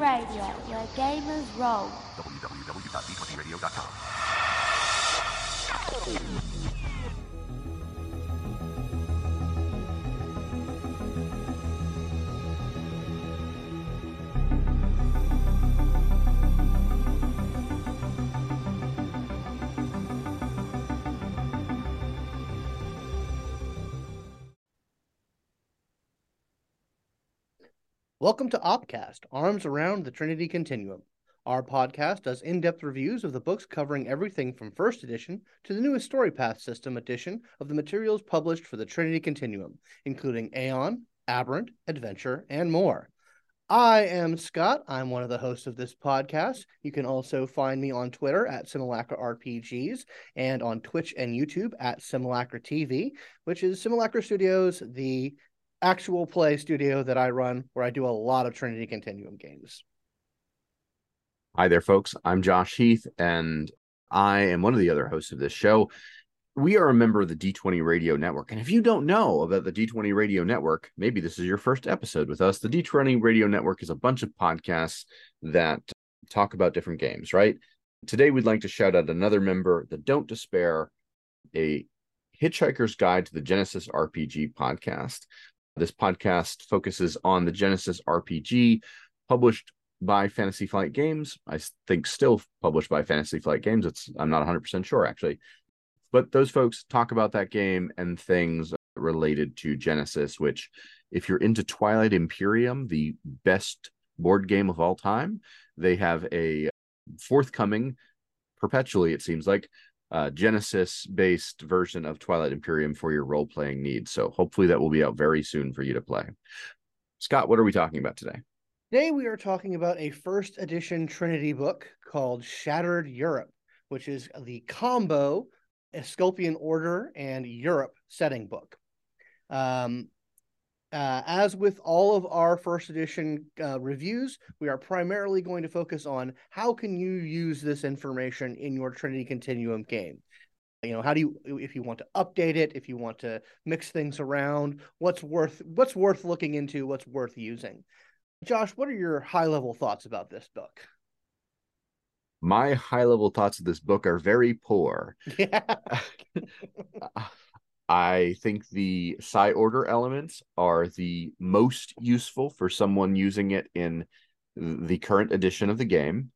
Radio, where gamers roll. www.d20radio.com. Welcome to Opcast, Arms Around the Trinity Continuum. Our podcast does in depth reviews of the books covering everything from first edition to the newest Story Path System edition of the materials published for the Trinity Continuum, including Aeon, Aberrant, Adventure, and more. I am Scott. I'm one of the hosts of this podcast. You can also find me on Twitter at Simulacra RPGs and on Twitch and YouTube at Simulacra TV, which is Simulacra Studios, the actual play studio that I run where I do a lot of Trinity Continuum games. Hi there, folks. I'm Josh Heath, and I am one of the other hosts of this show. We are a member of the D20 Radio Network. And if you don't know about the D20 Radio Network, maybe this is your first episode with us. The D20 Radio Network is a bunch of podcasts that talk about different games, right? Today, we'd like to shout out another member, the Don't Despair, a Hitchhiker's Guide to the Genesys RPG podcast. This podcast focuses on the Genesys RPG, published by Fantasy Flight Games. I think still published by Fantasy Flight Games. It's I'm not 100% sure actually. But those folks talk about that game and things related to Genesys, which if you're into Twilight Imperium, the best board game of all time, they have a forthcoming perpetually it seems like uh, Genesys based version of Twilight Imperium for your role playing needs. So hopefully that will be out very soon for you to play. Scott, what are we talking about today? Today we are talking about a first edition Trinity book called Shattered Europe, which is the combo Asclepian Order and Europe setting book. Um, uh, as with all of our first edition uh, reviews, we are primarily going to focus on how can you use this information in your Trinity Continuum game. You know, how do you if you want to update it, if you want to mix things around, what's worth what's worth looking into, what's worth using. Josh, what are your high level thoughts about this book? My high level thoughts of this book are very poor. Yeah. I think the psi order elements are the most useful for someone using it in the current edition of the game.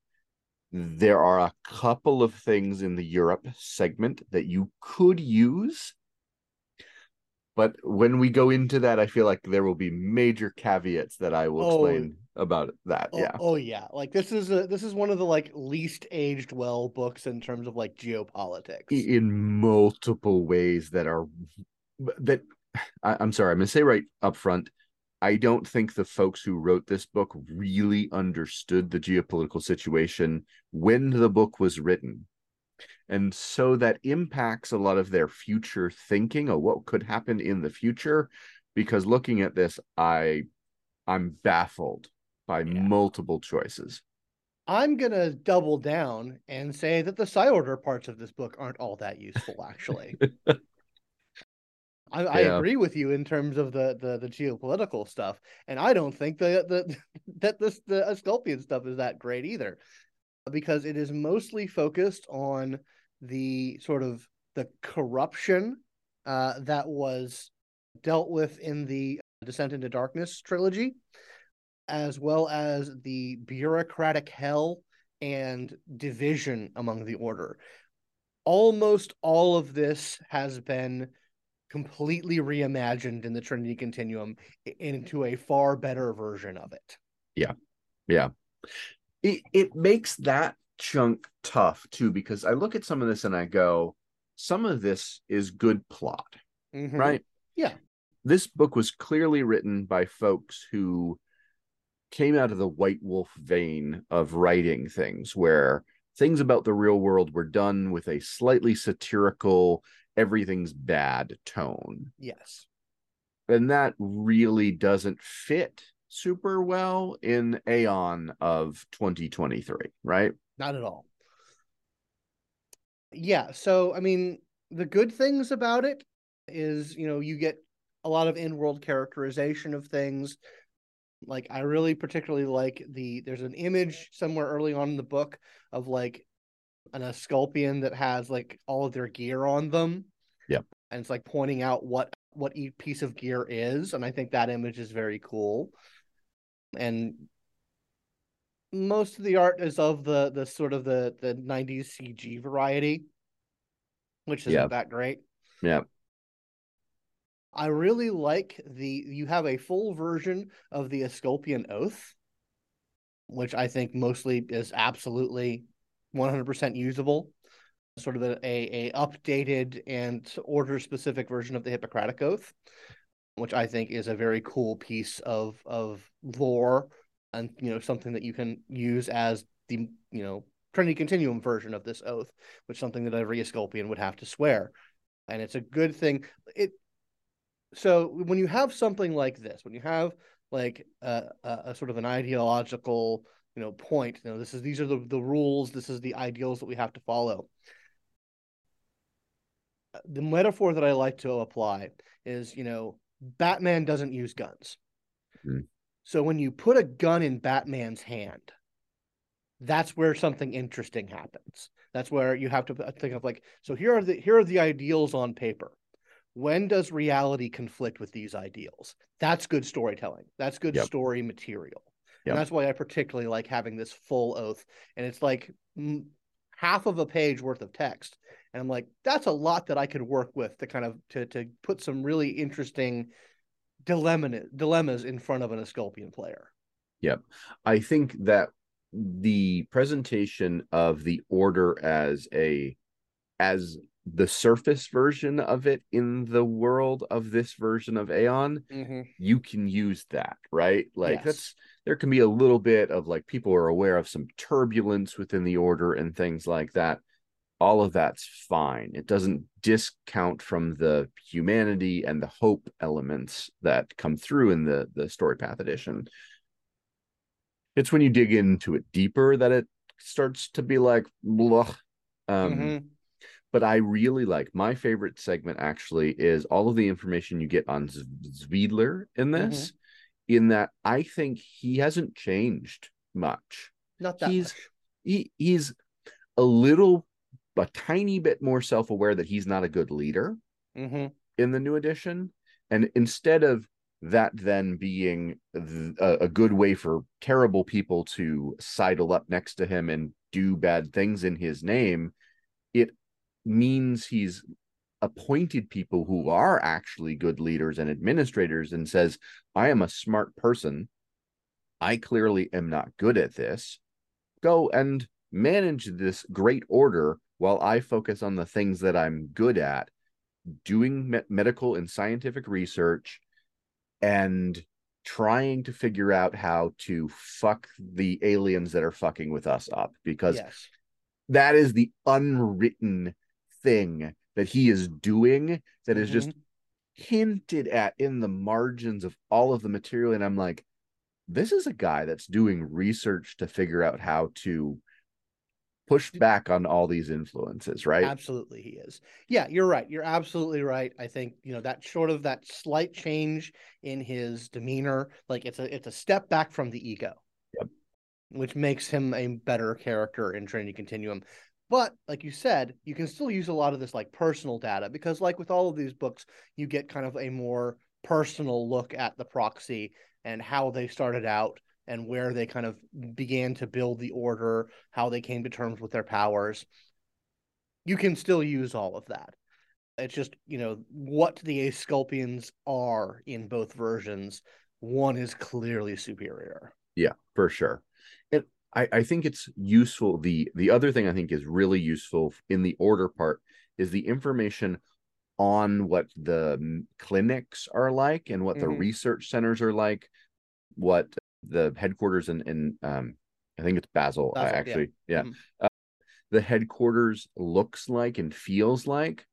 There are a couple of things in the Europe segment that you could use. But when we go into that, I feel like there will be major caveats that I will Oh. explain about that. Oh, yeah. oh yeah. Like this is a this is one of the like least aged well books in terms of like geopolitics. in multiple ways that are that I, I'm sorry, I'm gonna say right up front. I don't think the folks who wrote this book really understood the geopolitical situation when the book was written. And so that impacts a lot of their future thinking of what could happen in the future. Because looking at this, I I'm baffled by Yeah. multiple choices. I'm gonna double down and say that the psi order parts of this book aren't all that useful, actually. I, I agree with you in terms of the, the the geopolitical stuff, and I don't think that the that this the Asclepian stuff is that great either, because it is mostly focused on the sort of the corruption uh, that was dealt with in the Descent into Darkness trilogy, as well as the bureaucratic hell and division among the order. Almost all of this has been completely reimagined in the Trinity Continuum into a far better version of it. Yeah. Yeah. It it makes that chunk tough too because I look at some of this and I go, some of this is good plot, Mhm. right? Yeah. This book was clearly written by folks who came out of the White Wolf vein of writing things where things about the real world were done with a slightly satirical everything's bad tone. Yes. and that really doesn't fit super well in Aeon of 2023, right? Not at all. Yeah, so I mean, the good things about it is, you know, you get a lot of in-world characterization of things. Like I really particularly like the there's an image somewhere early on in the book of like an Asclepian that has like all of their gear on them. Yep. And it's like pointing out what what each piece of gear is, and I think that image is very cool. And most of the art is of the the sort of the the 90s CG variety, which isn't Yeah. that great. Yeah. I really like the you have a full version of the Asclepian Oath, which I think mostly is absolutely 100% usable. Sort of a, a, a updated and order specific version of the Hippocratic Oath, which I think is a very cool piece of of lore and you know something that you can use as the you know Trinity Continuum version of this oath, which something that every Asclepian would have to swear. And it's a good thing. It so when you have something like this, when you have like a, a, a sort of an ideological, you know, point, you know, this is these are the, the rules, this is the ideals that we have to follow. The metaphor that I like to apply is, you know, Batman doesn't use guns. Mhm. So when you put a gun in Batman's hand, that's where something interesting happens. That's where you have to think of like, so here are the here are the ideals on paper when does reality conflict with these ideals that's good storytelling that's good Yep. story material Yep. and that's why i particularly like having this full oath and it's like mm, half of a page worth of text and i'm like that's a lot that i could work with to kind of to to put some really interesting dilemma dilemmas in front of an Asclepian player Yep. I think that the presentation of the order as a as the surface version of it in the world of this version of Aeon, you can use that, right? Like Yes. that's there can be a little bit of like people are aware of some turbulence within the order and things like that. All of that's fine. It doesn't discount from the humanity and the hope elements that come through in the the story path edition. It's when you dig into it deeper that it starts to be like, blah. Um, Mhm. But I really like my favorite segment actually is all of the information you get on Zweideler in this, in that I think he hasn't changed much. not that He's- much He he's a little, a tiny bit more self aware that he's not a good leader Mhm. in the new edition, and instead of that then being a, a good way for terrible people to sidle up next to him and do bad things in his name, it means he's appointed people who are actually good leaders and administrators and says, I am a smart person. I clearly am not good at this. Go and manage this great order while I focus on the things that I'm good at, doing me- medical and scientific research and trying to figure out how to fuck the aliens that are fucking with us up because yes that is the unwritten thing that he is doing that is just mm-hmm. hinted at in the margins of all of the material and i'm like this is a guy that's doing research to figure out how to push mm-hmm. back on all these influences right Absolutely, he is. Yeah, you're right. You're absolutely right. I think you know that sort of that slight change in his demeanor, like it's a it's a step back from the ego, Yep. which makes him a better character in Trinity Continuum. But like you said, you can still use a lot of this like personal data because, like with all of these books, you get kind of a more personal look at the proxy and how they started out and where they kind of began to build the order, how they came to terms with their powers you can still use all of that. It's just, you know, what the Asclepians are in both versions. One is clearly superior. Yeah, for sure. I, I think it's useful. The the other thing I think is really useful in the order part is the information on what the clinics are like and what the Mhm. research centers are like, what the headquarters in, in um I think it's Basel, I Basel, yeah. actually. Yeah. Mhm. Uh, the headquarters looks like and feels like.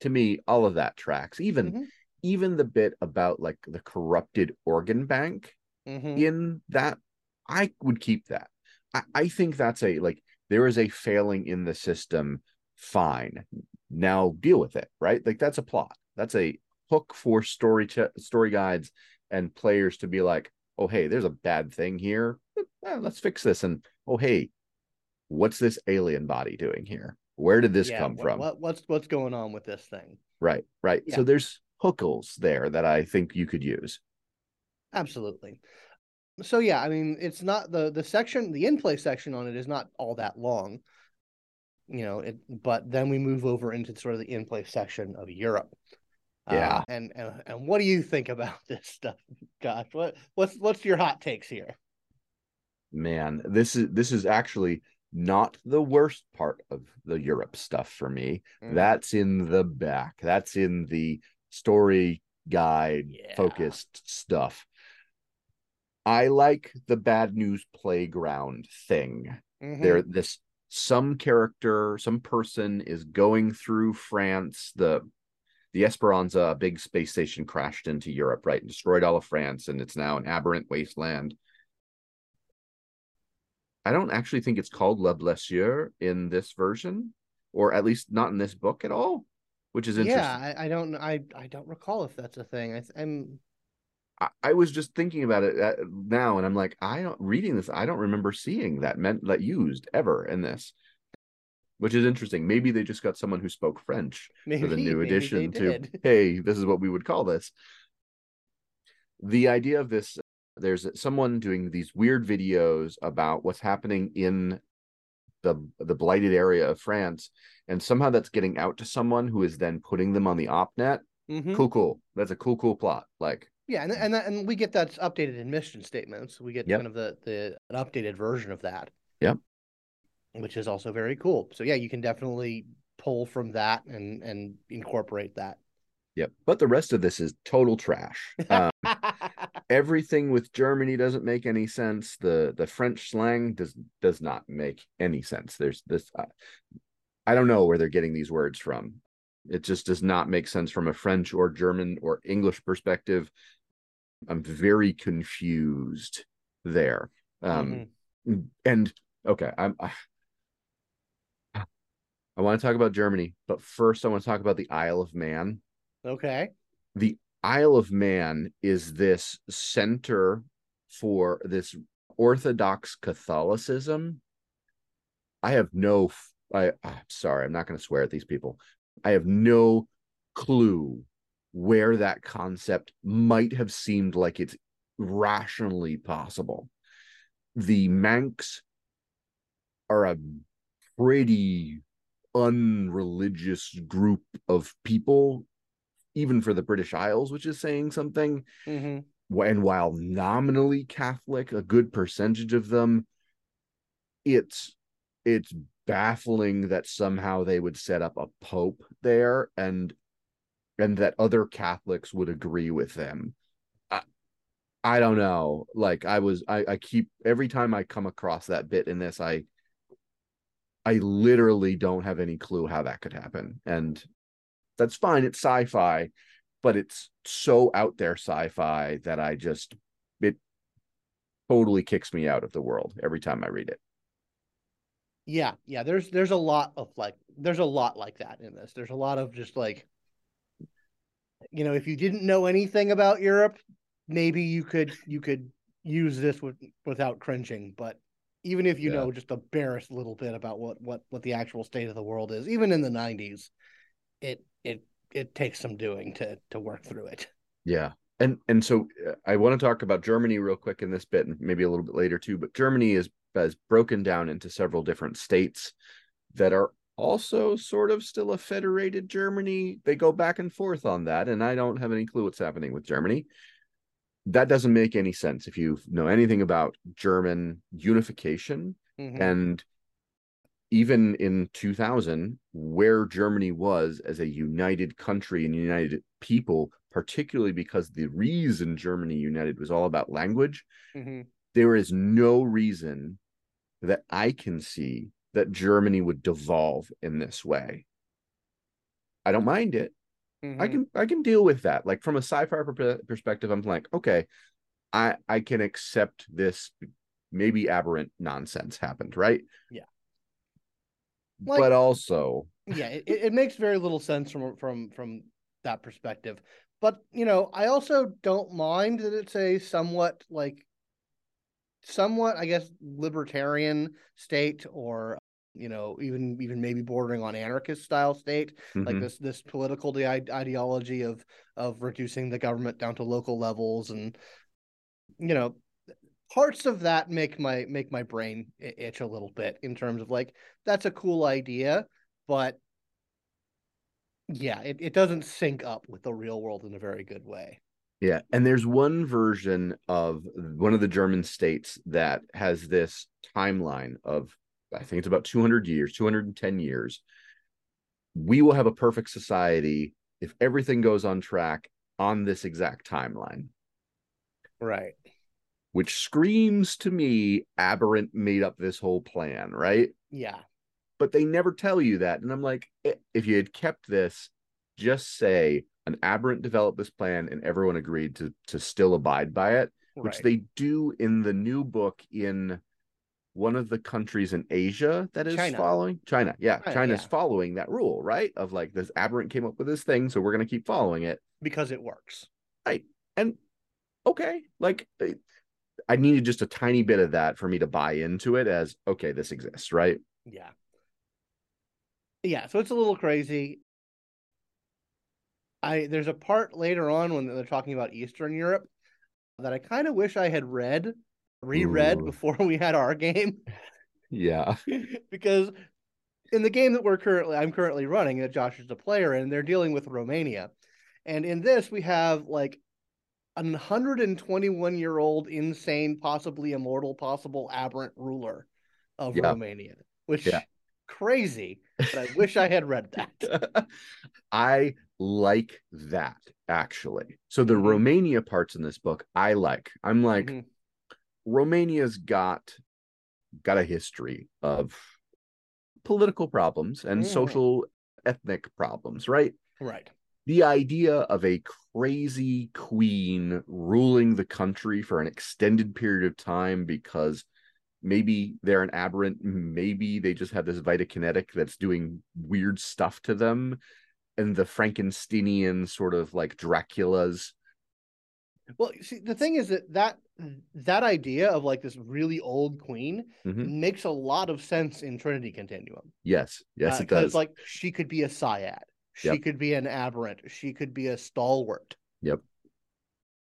To me, all of that tracks. Even Mhm. even the bit about like the corrupted organ bank Mhm. in that i would keep that I, I think that's a like there is a failing in the system fine now deal with it right like that's a plot that's a hook for story ch- story guides and players to be like oh hey, there's a bad thing here. Eh, let's fix this. And oh hey, what's this alien body doing here? Where did this Yeah, come what- from? What, what's what's going on with this thing? Right, right. Yeah. So there's hookles there that I think you could use. Absolutely. So yeah, I mean, it's not the the section, the in play section on it is not all that long, you know. It, but then we move over into sort of the in play section of Europe. Uh, Yeah. and, and and what do you think about this stuff, Josh, What what's what's your hot takes here? Man, this is this is actually not the worst part of the Europe stuff for me. Mm. That's in the back. That's in the story guide Yeah. focused stuff. I like the bad news playground thing. Mhm. There this some character, some person is going through France. The the Esperanza, a big space station, crashed into Europe, right? And destroyed all of France, and it's now an aberrant wasteland. I don't actually think it's called La Blessure in this version, or at least not in this book at all, which is interesting. yeah, I, I don't I I don't recall if that's a thing. I, I'm I, I was just thinking about it uh, now, and I'm like, I don't reading this. I don't remember seeing that meant that used ever in this, which is interesting. Maybe they just got someone who spoke French maybe for the new edition to hey, this is what we would call this. The idea of this, there's someone doing these weird videos about what's happening in the the blighted area of France, and somehow that's getting out to someone who is then putting them on the opnet. Mhm. Cool, cool. That's a cool, cool plot. Like Yeah, and and and we get that updated in mission statements. We get Yep. kind of the the an updated version of that. Yep. Which is also very cool. So yeah, you can definitely pull from that and and incorporate that. Yep. But the rest of this is total trash. Um, everything with Germany doesn't make any sense. The the French slang does does not make any sense. There's this. I, I don't know where they're getting these words from. It just does not make sense from a French or German or English perspective. I'm very confused there. Um, Mhm. and okay, I'm. I, I want to talk about Germany, but first I want to talk about the Isle of Man Okay. the Isle of Man is this center for this Orthodox Catholicism. I have no, I, I'm sorry, I'm not going to swear at these people. I have no clue where that concept might have seemed like it's rationally possible. The Manx are a pretty unreligious group of people even for the British Isles, which is saying something. hmm And while nominally Catholic, a good percentage of them, it's it's baffling that somehow they would set up a pope there and and that other Catholics would agree with them. I, I don't know. Like I was I, I keep every time I come across that bit in this, I I literally don't have any clue how that could happen. And that's fine. It's sci-fi, but it's so out there sci-fi that I just it totally kicks me out of the world every time I read it. Yeah, yeah. There's there's a lot of like there's a lot like that in this. There's a lot of just like you know, if you didn't know anything about Europe, maybe you could you could use this with without cringing. But even if you Yeah. know just a barest little bit about what what what the actual state of the world is, even in the '90s, it it it takes some doing to to work through it. Yeah. And and so uh, I want to talk about Germany real quick in this bit and maybe a little bit later too, but Germany is has broken down into several different states that are also sort of still a federated Germany. They go back and forth on that and I don't have any clue what's happening with Germany. That doesn't make any sense if you know anything about German unification Mhm. and even in 2000 where germany was as a united country and united people particularly because the reason germany united was all about language Mhm. there is no reason that i can see that germany would devolve in this way i don't mind it i Mhm. can i can deal with that like from a sci-fi per- perspective i'm like okay i i can accept this maybe aberrant nonsense happened right Yeah. Like- but also yeah, it, it it makes very little sense from from from that perspective. But you know, I also don't mind that it's a somewhat like somewhat, I guess, libertarian state or you know even even maybe bordering on anarchist style state mm-hmm. like this this political ideology of of reducing the government down to local levels and you know parts of that make my make my brain itch a little bit in terms of like that's a cool idea but yeah it, it doesn't sync up with the real world in a very good way yeah, and there's one version of one of the German states that has this timeline of I think it's about 200 years, 210 years. We will have a perfect society if everything goes on track on this exact timeline. Right. Which screams to me Aberrant made up this whole plan, right? Yeah. But they never tell you that. And I'm like, eh, if you had kept this, just say an aberrant developed this plan and everyone agreed to to still abide by it right. which they do in the new book in one of the countries in asia that is china. following? China yeah china, china's yeah. following that rule right? Of like this aberrant came up with this thing so we're going to keep following it. Because it works. Right and okay like uh, i needed just a tiny bit of that for me to buy into it as okay this exists right? Yeah. Yeah so it's a little crazy. I there's a part later on when they're talking about Eastern Europe that I kind of wish I had read, reread Ooh. before we had our game. Yeah. because in the game that we're currently I'm currently running that Josh is a player and they're dealing with Romania. And in this we have like a 121 year old insane, possibly immortal, possible aberrant ruler of yeah. Romania, which yeah. crazy. But I wish I had read that. I like that actually. So the mm-hmm. Romania parts in this book I like. I'm like mm-hmm. Romania's got got a history of political problems and mm. social ethnic problems, right? Right. The idea of a crazy queen ruling the country for an extended period of time because maybe they're an aberrant, maybe they just have this vitakinetic that's doing weird stuff to them and the Frankensteinian sort of like Dracula's. Well, see, the thing is that that that idea of like this really old queen mm-hmm. makes a lot of sense in Trinity Continuum. Yes, yes, uh, it does. Like she could be a Psiad, she yep. could be an aberrant, she could be a stalwart. Yep.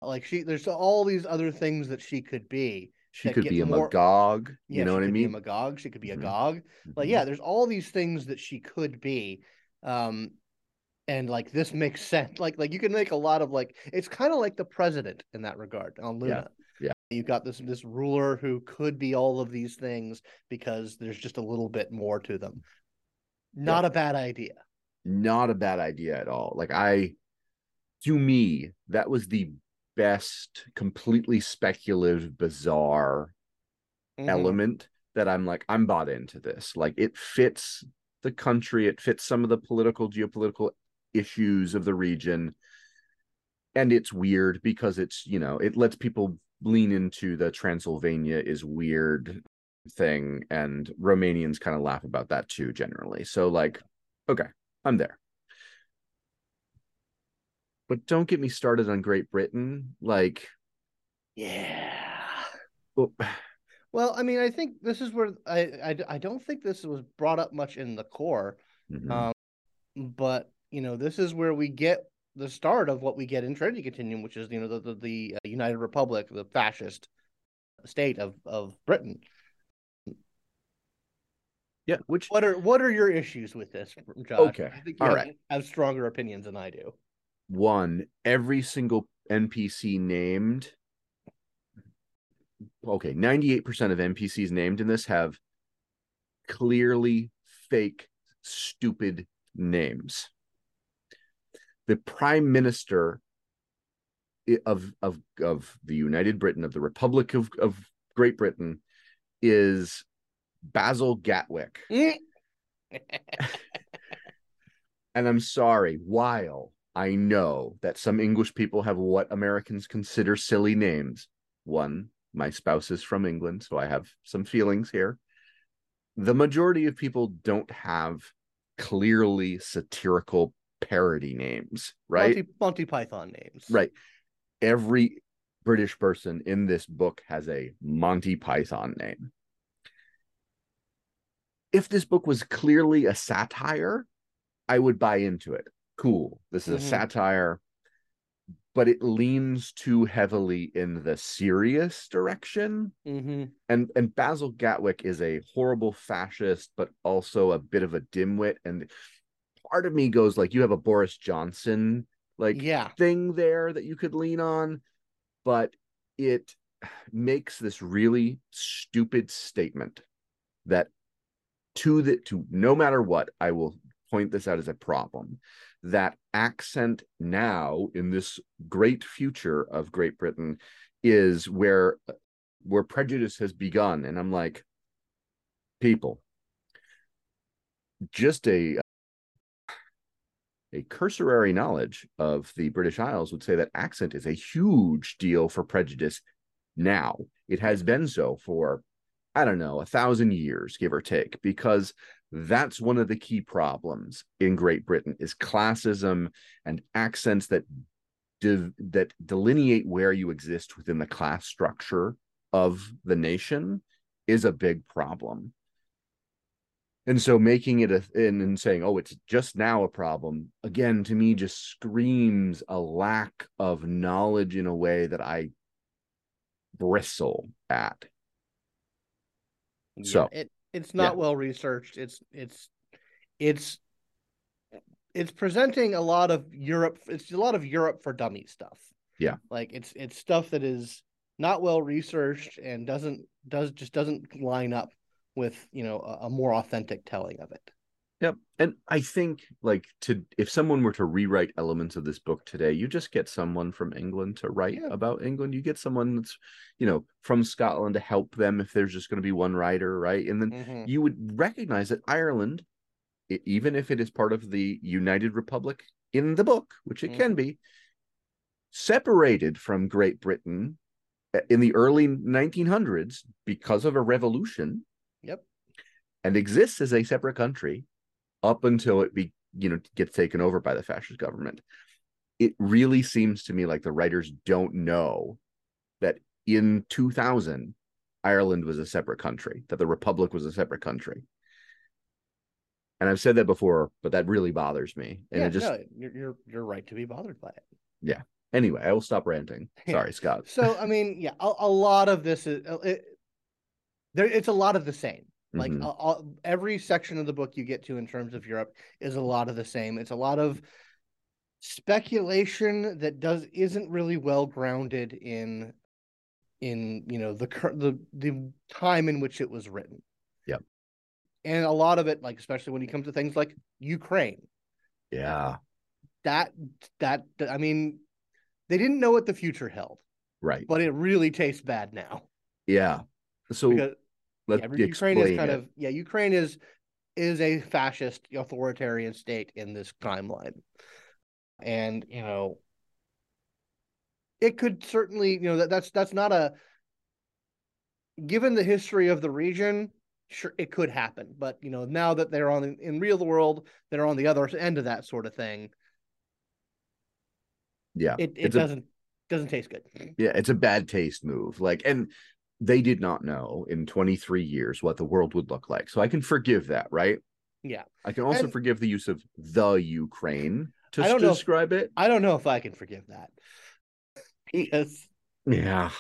Like she, there's all these other things that she could be. She could be a more... Magog. You know what I mean? a Magog. She could be mm-hmm. a Gog. Like, mm-hmm. yeah, there's all these things that she could be. Um, and like this makes sense like like you can make a lot of like it's kind of like the president in that regard on luna. yeah, yeah you've got this this ruler who could be all of these things because there's just a little bit more to them. Not yeah. a bad idea. Not a bad idea at all. Like i to me that was the best completely speculative bizarre mm-hmm. element that i'm like i'm bought into this. Like it fits the country it fits some of the political geopolitical issues of the region. And it's weird because it's you know it lets people lean into the transylvania is weird thing and romanians kind of laugh about that too generally. So like okay i'm there. But don't get me started on great britain like yeah. Well, well i mean i think this is where I, I i don't think this was brought up much in the core mm-hmm. um but you know, this is where we get the start of what we get in Trinity Continuum, which is you know the the, the uh, United Republic, the fascist state of of Britain. Yeah, which what are what are your issues with this, Josh? Okay, I think you all have, right. have stronger opinions than I do. One, every single NPC named. Okay, ninety-eight percent of NPCs named in this have clearly fake, stupid names the prime minister of of of the United Britain of the Republic of of Great Britain is Basil Gatwick. and I'm sorry, while I know that some English people have what Americans consider silly names, one, my spouse is from England, so I have some feelings here. The majority of people don't have clearly satirical parody names, right? Monty, Monty Python names. Right. Every British person in this book has a Monty Python name. If this book was clearly a satire, I would buy into it. Cool. This is Mhm. a satire, but it leans too heavily in the serious direction. hmm And and Basil Gatwick is a horrible fascist, but also a bit of a dimwit. And part of me goes like, you have a Boris Johnson like Yeah. thing there that you could lean on, but it makes this really stupid statement that to the to no matter what, I will point this out as a problem. That accent now in this great future of Great Britain is where where prejudice has begun. And I'm like, people, just a a cursory knowledge of the British Isles would say that accent is a huge deal for prejudice now. It has been so for, I don't know, a thousand years, give or take, because that's one of the key problems in Great Britain is classism and accents that de- that delineate where you exist within the class structure of the nation is a big problem. And so making it a and, and saying, oh, it's just now a problem, again, to me just screams a lack of knowledge in a way that I bristle at. Yeah, So, it it's not yeah. well researched. It's it's it's it's presenting a lot of Europe. It's a lot of Europe for dummy stuff. Yeah. like it's it's stuff that is not well researched and doesn't does just doesn't line up with you know a, a more authentic telling of it. Yep. And I think like to if someone were to rewrite elements of this book today, you just get someone from England to write Yeah. about England. You get someone that's, you know, from Scotland to help them if there's just going to be one writer, right? And then Mhm. you would recognize that Ireland, even if it is part of the United Republic in the book, which it can be, separated from Great Britain in the early 1900s because of a revolution. And exists as a separate country up until it be you know gets taken over by the fascist government it really seems to me like the writers don't know that in 2000 ireland was a separate country that the republic was a separate country and i've said that before but that really bothers me and yeah, it just no, you're, you're you're right to be bothered by it. Yeah. Anyway i will stop ranting Yeah. sorry scott So I mean, yeah, a, a lot of this is uh, it, there. It's a lot of the same. Like Mhm. uh, all, every section of the book you get to in terms of Europe is a lot of the same. It's a lot of speculation that does isn't really well grounded in in you know the the the time in which it was written. Yep. And a lot of it, like especially when you come to things like Ukraine, yeah that that I mean, they didn't know what the future held, right but it really tastes bad now. yeah so because let's yeah, Ukraine is kind it. of yeah, Ukraine is is a fascist authoritarian state in this timeline. And you know it could certainly, you know, that, that's that's not a given the history of the region, sure it could happen. But you know, now that they're on in, real world, they're on the other end of that sort of thing. yeah It it doesn't doesn't taste good. Yeah, it's a bad taste move. Like, and they did not know in 23 years what the world would look like. So I can forgive that, right? Yeah. I can also And- forgive the use of the Ukraine to I don't if- describe it. I don't know if I can forgive that. Yes. Yeah.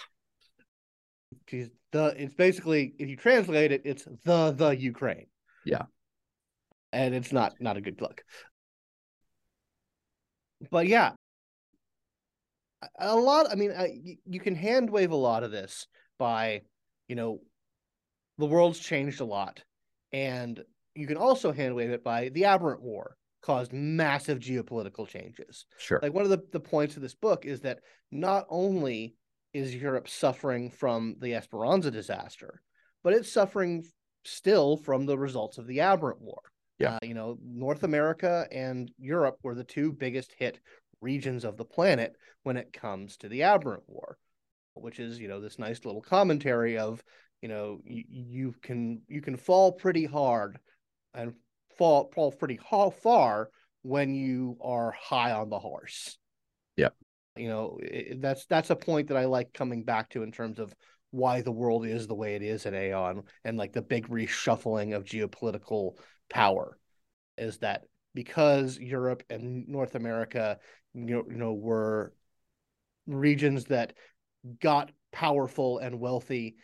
She's the it's basically if you translate it, it's the the Ukraine. Yeah. And it's not not a good look. But yeah. A- lot I mean I, you can hand wave a lot of this by, you know, the world's changed a lot and you can also hand wave it by the aberrant war caused massive geopolitical changes Sure. like one of the, the points of this book is that not only is Europe suffering from the Esperanza disaster, but it's suffering still from the results of the Aberrant War. Yeah. Uh, you know, North America and Europe were the two biggest hit regions of the planet when it comes to the Aberrant War, which is, you know, this nice little commentary of, you know, you, you can you can fall pretty hard and fall fall pretty ha- far when you are high on the horse. Yeah, You know, it, that's that's a point that I like coming back to in terms of why the world is the way it is at Aeon and like the big reshuffling of geopolitical power is that because Europe and North America you know, you know were regions that got powerful and wealthy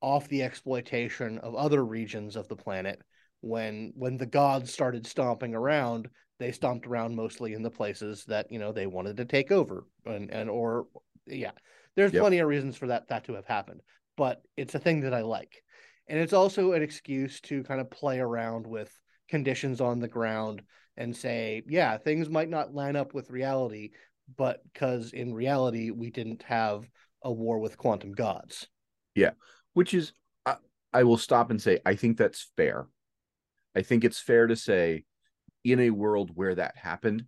off the exploitation of other regions of the planet when when the gods started stomping around they stomped around mostly in the places that you know they wanted to take over and and or yeah there's Yep. plenty of reasons for that that to have happened but it's a thing that i like and it's also an excuse to kind of play around with conditions on the ground and say yeah things might not line up with reality but because in reality we didn't have a war with quantum gods. Yeah, which is I, I will stop and say i think that's fair. I think it's fair to say in a world where that happened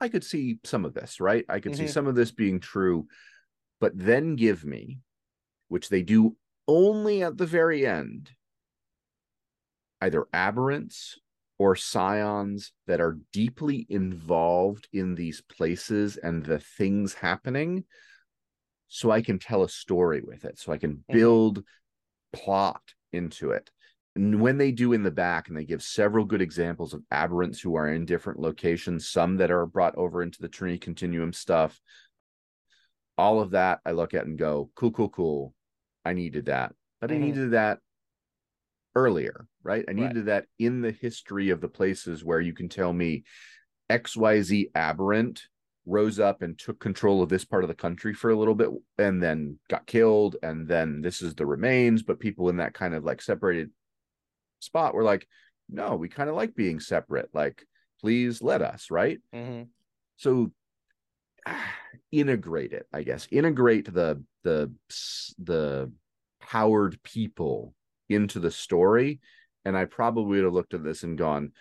i could see some of this right? I could see Mhm. some of this being true but then give me which they do only at the very end either aberrants or scions that are deeply involved in these places and the things happening so i can tell a story with it so i can Mhm. build plot into it and when they do in the back and they give several good examples of aberrants who are in different locations some that are brought over into the trinity continuum stuff all of that i look at and go cool cool cool i needed that but Mhm. i needed that earlier right i Right. needed that in the history of the places where you can tell me xyz aberrant rose up and took control of this part of the country for a little bit and then got killed and then this is the remains. But people in that kind of like separated spot were like no we kind of like being separate. Like please let us right? Mm-hmm. so ah, integrate it i guess. Integrate the the the powered people into the story. And i probably would have looked at this and gone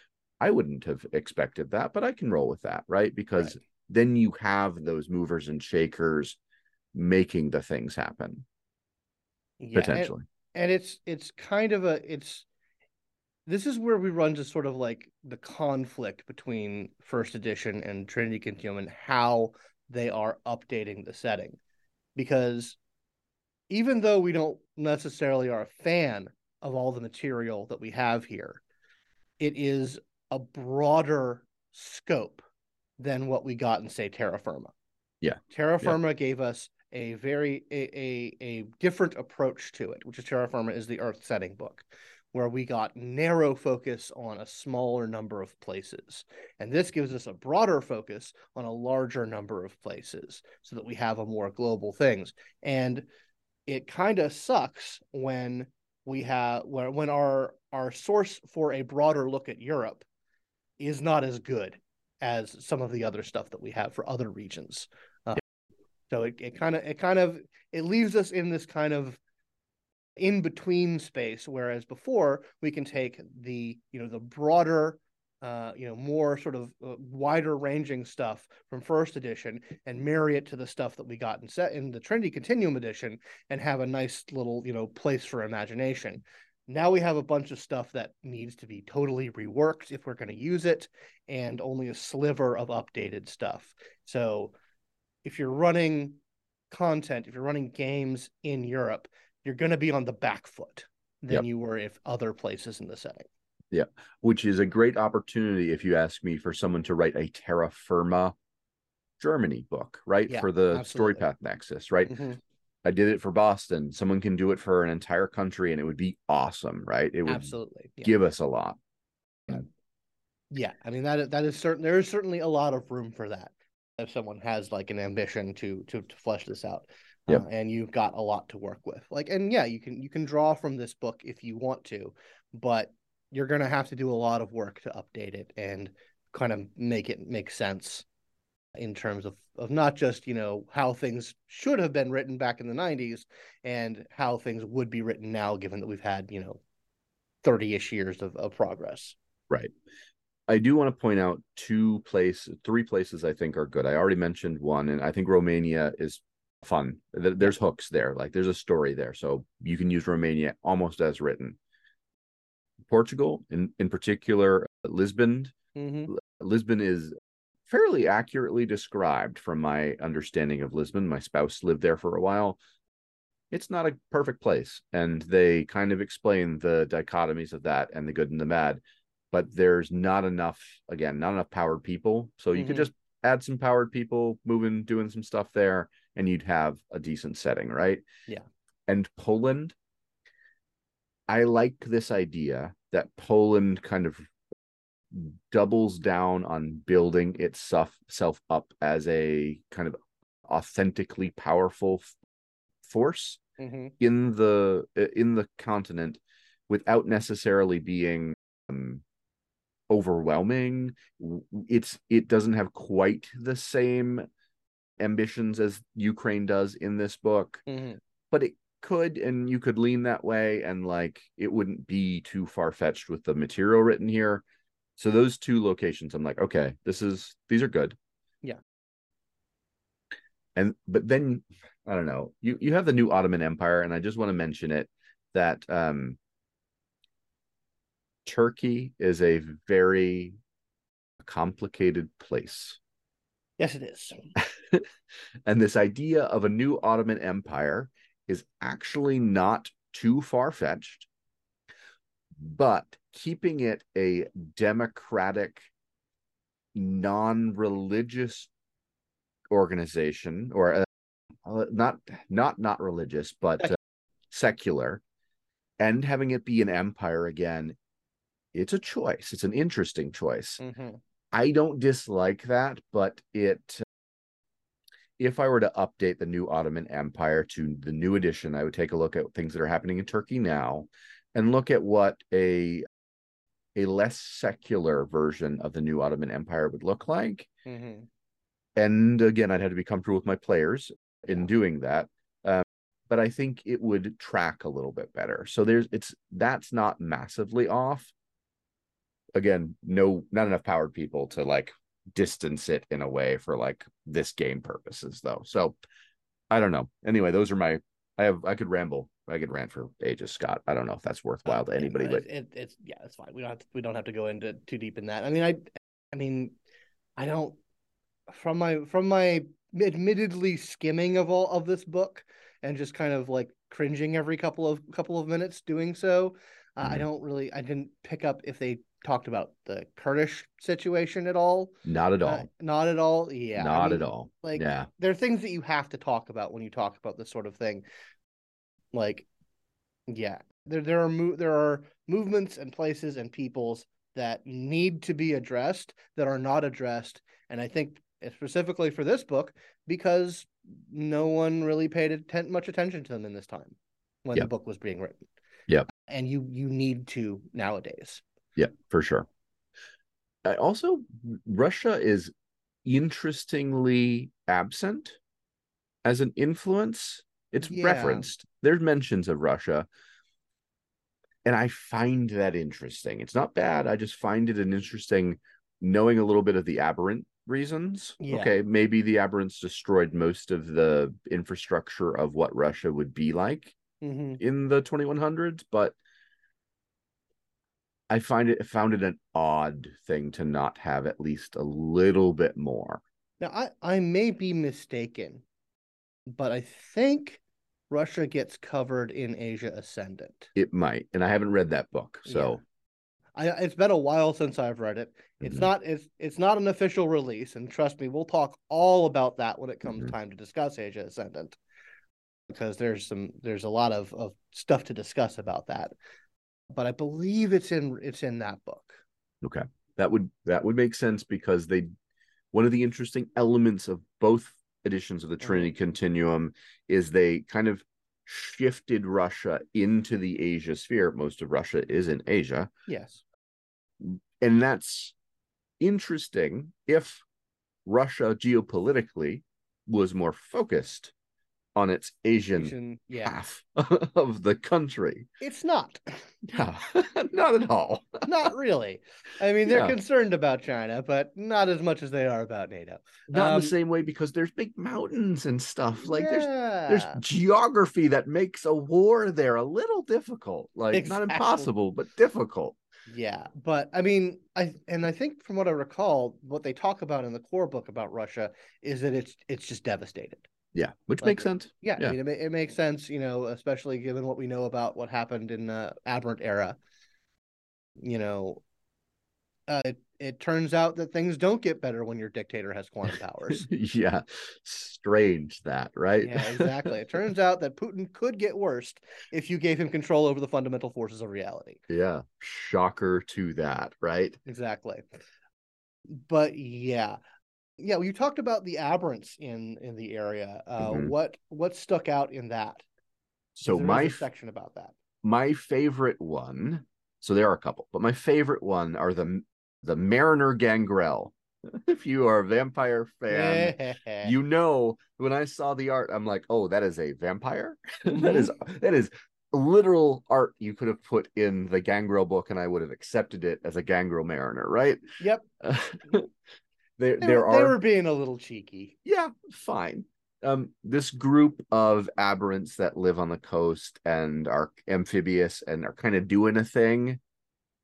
i wouldn't have expected that but i can roll with that right? Because Right. Then you have those movers and shakers making the things happen. Yeah, and- potentially. and it's it's kind of a it's this is where we run to sort of like the conflict between first edition and trinity continuum and how they are updating the setting. Because even though we don't necessarily are a fan of all the material that we have here it is a broader scope than what we got in say terra firma. Yeah. terra firma gave us a very a, a a different approach to it which is terra firma is the earth setting book where we got narrow focus on a smaller number of places. And this gives us a broader focus on a larger number of places so that we have a more global things. And it kind of sucks when we have when, when our our source for a broader look at Europe is not as good as some of the other stuff that we have for other regions. Uh, So it it kind of it kind of it leaves us in this kind of in between space, whereas before we can take the you know the broader uh, you know more sort of uh, wider ranging stuff from first edition and marry it to the stuff that we got in set in the Trinity Continuum edition and have a nice little you know place for imagination. Now we have a bunch of stuff that needs to be totally reworked if we're going to use it, and only a sliver of updated stuff. So if you're running content, if you're running games in Europe, you're going to be on the back foot than Yep. you were if other places in the setting. Yeah. Which is a great opportunity if you ask me for someone to write a terra firma germany book right Yeah, for the absolutely. storypath nexus right Mhm. I did it for Boston. Someone can do it for an entire country and it would be awesome, right? It would Absolutely. Yeah. give us a lot. Yeah, I mean that that is certain. There is certainly a lot of room for that if someone has like an ambition to to to flesh this out. Yeah. Uh, and you've got a lot to work with. Like, and yeah, you can you can draw from this book if you want to, but you're gonna have to do a lot of work to update it and kind of make it make sense in terms of of not just you know how things should have been written back in the 90s and how things would be written now given that we've had you know 30ish years of, of progress Right. I do want to point out two place three places I think are good. I already mentioned one, and I think Romania is fun. There's hooks there, like there's a story there. So you can use Romania almost as written. Portugal, in, in particular, Lisbon. mm-hmm. Lisbon is fairly accurately described from my understanding of Lisbon. My spouse lived there for a while. It's not a perfect place, and they kind of explain the dichotomies of that and the good and the bad. But there's not enough, again, not enough powered people. So you could Mhm. just add some powered people, moving, doing some stuff there, and you'd have a decent setting, right? Yeah. And Poland, I like this idea that Poland kind of doubles down on building itself self up as a kind of authentically powerful f- force hmm in the in the continent without necessarily being um, overwhelming. It's it doesn't have quite the same ambitions as Ukraine does in this book hmm but it could and you could lean that way and like it wouldn't be too far-fetched with the material written here so those two locations i'm like okay this is these are good Yeah. and but then i don't know you you have the new ottoman empire and i just want to mention it that um turkey is a very complicated place Yes, it is. and this idea of a new Ottoman Empire is actually not too far fetched, but keeping it a democratic, non religious organization or uh, uh, not not not religious but uh, secular and having it be an empire again it's a choice. It's an interesting choice. Hmm I don't dislike that, but it if I were to update the new Ottoman Empire to the new edition, I would take a look at things that are happening in Turkey now and look at what a a less secular version of the new Ottoman Empire would look like. hmm And again, I'd have to be comfortable with my players in doing that. Um, but I think it would track a little bit better. So there's it's that's not massively off. Again, no not enough powered people to like distance it in a way for like this game purposes though. So I don't know. Anyway, those are my I have I could ramble. I could rant for ages, Scott. I don't know if that's worthwhile to anybody, no, but it, it, it's yeah, it's fine. We don't have to, we don't have to go into too deep in that. I mean, I I mean, I don't from my from my admittedly skimming of all of this book and just kind of like cringing every couple of couple of minutes doing so. Uh, I Mhm. don't really I didn't pick up if they talked about the Kurdish situation at all. not at all. Uh, not at all. Yeah, I not mean, at all. like yeah. there are things that you have to talk about when you talk about this sort of thing like yeah there there are mo- there are movements and places and peoples that need to be addressed that are not addressed and i think specifically for this book because no one really paid atten- much attention to them in this time when the book was being written Yeah. and you you need to nowadays Yeah, for sure. I also, Russia is interestingly absent as an influence. It's Yeah. referenced. There's mentions of Russia. And I find that interesting. It's not bad. I just find it an interesting knowing a little bit of the aberrant reasons. Yeah. Okay, maybe the aberrants destroyed most of the infrastructure of what Russia would be like mm-hmm. in the 2100s, but I find it found it an odd thing to not have at least a little bit more. Now, I, I may be mistaken, but I think Russia gets covered in Asia Ascendant. It might, and I haven't read that book, so I, it's been a while since I've read it. It's Mhm. not it's it's not an official release, and trust me, we'll talk all about that when it comes Mhm. time to discuss Asia Ascendant, because there's some there's a lot of, of stuff to discuss about that. But I believe it's in it's in that book. okay, that would that would make sense because they one of the interesting elements of both editions of the Mhm. Trinity Continuum is they kind of shifted Russia into the Asia sphere. Most of Russia is in Asia. Yes. and that's interesting if Russia geopolitically was more focused on its Asian, Asian- yeah. half of the country. It's not. Yeah, not at all. not really. I mean, they're Yeah. concerned about China, but not as much as they are about NATO. Not in Um, the same way because there's big mountains and stuff. Like there's there's geography that makes a war there a little difficult. Like not impossible, but difficult. Yeah, but I mean, I and I think from what I recall, what they talk about in the core book about Russia is that it's it's just devastated. Yeah, which Like, makes sense. Yeah, Yeah. I mean, it, it makes sense, you know, especially given what we know about what happened in the Aberrant era. You know, uh, it it turns out that things don't get better when your dictator has quantum powers. yeah, strange that, right? yeah, exactly. It turns out that Putin could get worse if you gave him control over the fundamental forces of reality. yeah, shocker to that, right? Exactly. But yeah. Yeah, well, you talked about the aberrants in in the area. Uh Mhm. what what stuck out in that? So my section about that. my favorite one. So there are a couple, but my favorite one are the the Mariner Gangrel. If you are a vampire fan, you know when I saw the art, I'm like, oh, that is a vampire. that is that is literal art you could have put in the Gangrel book, and I would have accepted it as a Gangrel Mariner, right? Yep. There, They, there were, they are were being a little cheeky. yeah, fine. Um, this group of aberrants that live on the coast and are amphibious and are kind of doing a thing.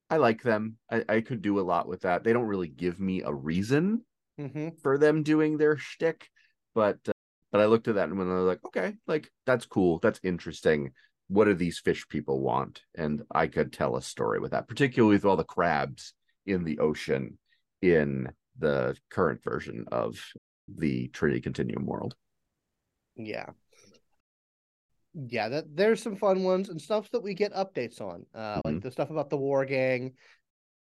I like them. I, I could do a lot with that. They don't really give me a reason hmm for them doing their shtick, but uh, but I looked at that and when I was like, okay, like that's cool, that's interesting. What do these fish people want? And I could tell a story with that, particularly with all the crabs in the ocean in the current version of the Trinity Continuum world. Yeah. Yeah, that there's some fun ones and stuff that we get updates on. Uh like the stuff about the war gang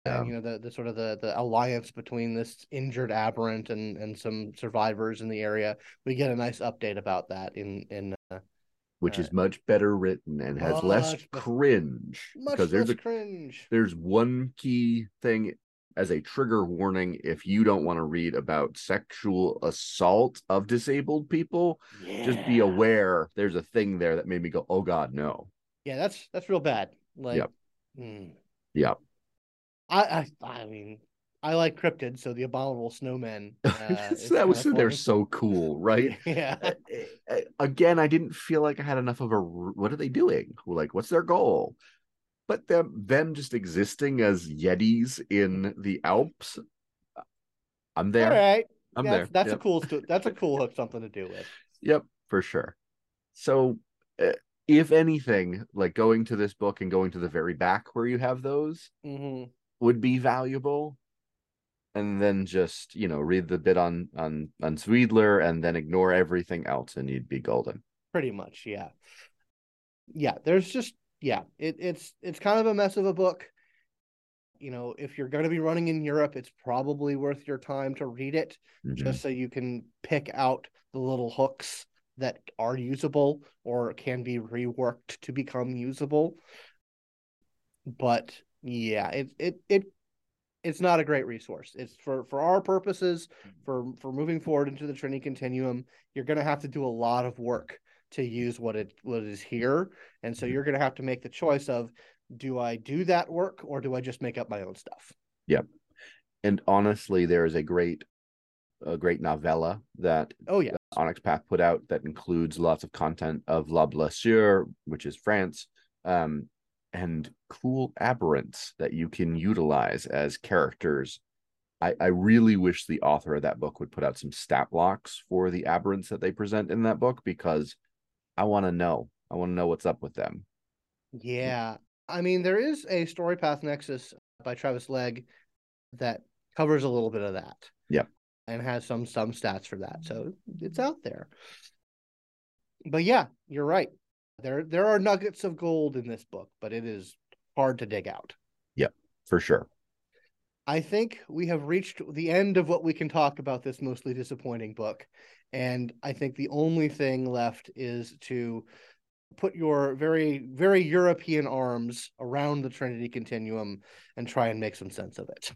Yeah. and you know the the sort of the the alliance between this injured aberrant and and some survivors in the area. We get a nice update about that in in uh, which Uh, is much better written and has less cringe much because there's less a cringe. there's one key thing as a trigger warning if you don't want to read about sexual assault of disabled people just be aware there's a thing there that made me go oh god no Yeah, that's that's real bad. Like Yep. hmm. Yep. I I I mean I like cryptids, so the abominable snowmen. Uh, so that was they're so cool right yeah. Again i didn't feel like i had enough of a what are they doing like what's their goal but them them just existing as yetis in the alps i'm there All right. i'm Yeah, there That's, that's Yep. a cool that's a cool hook something to do with. Yep, for sure. So, uh, if anything, like going to this book and going to the very back where you have those hmm would be valuable. And then just, you know, read the bit on on on Zweideler and then ignore everything else and you'd be golden. Pretty much, yeah. Yeah, there's just yeah, it, it's it's kind of a mess of a book. You know, if you're going to be running in Europe, it's probably worth your time to read it Mhm. just so you can pick out the little hooks that are usable or can be reworked to become usable. But yeah, it it it it's not a great resource. It's for for our purposes for for moving forward into the Trinity Continuum. You're going to have to do a lot of work to use what it what is here, and so Mhm. you're going to have to make the choice of do I do that work or do I just make up my own stuff? Yep. And honestly, there is a great a great novella that Oh yeah, Onyx Path put out that includes lots of content of La Blessure, which is France, um, and cool aberrants that you can utilize as characters. I, I really wish the author of that book would put out some stat blocks for the aberrants that they present in that book because I want to know. I want to know what's up with them. yeah. I mean, there is a Story Path Nexus by Travis Legg that covers a little bit of that. Yep. and has some some stats for that, so it's out there. But yeah, you're right. There there are nuggets of gold in this book, but it is hard to dig out. Yep, for sure. I think we have reached the end of what we can talk about this mostly disappointing book. And I think the only thing left is to put your very, very European arms around the Trinity continuum and try and make some sense of it.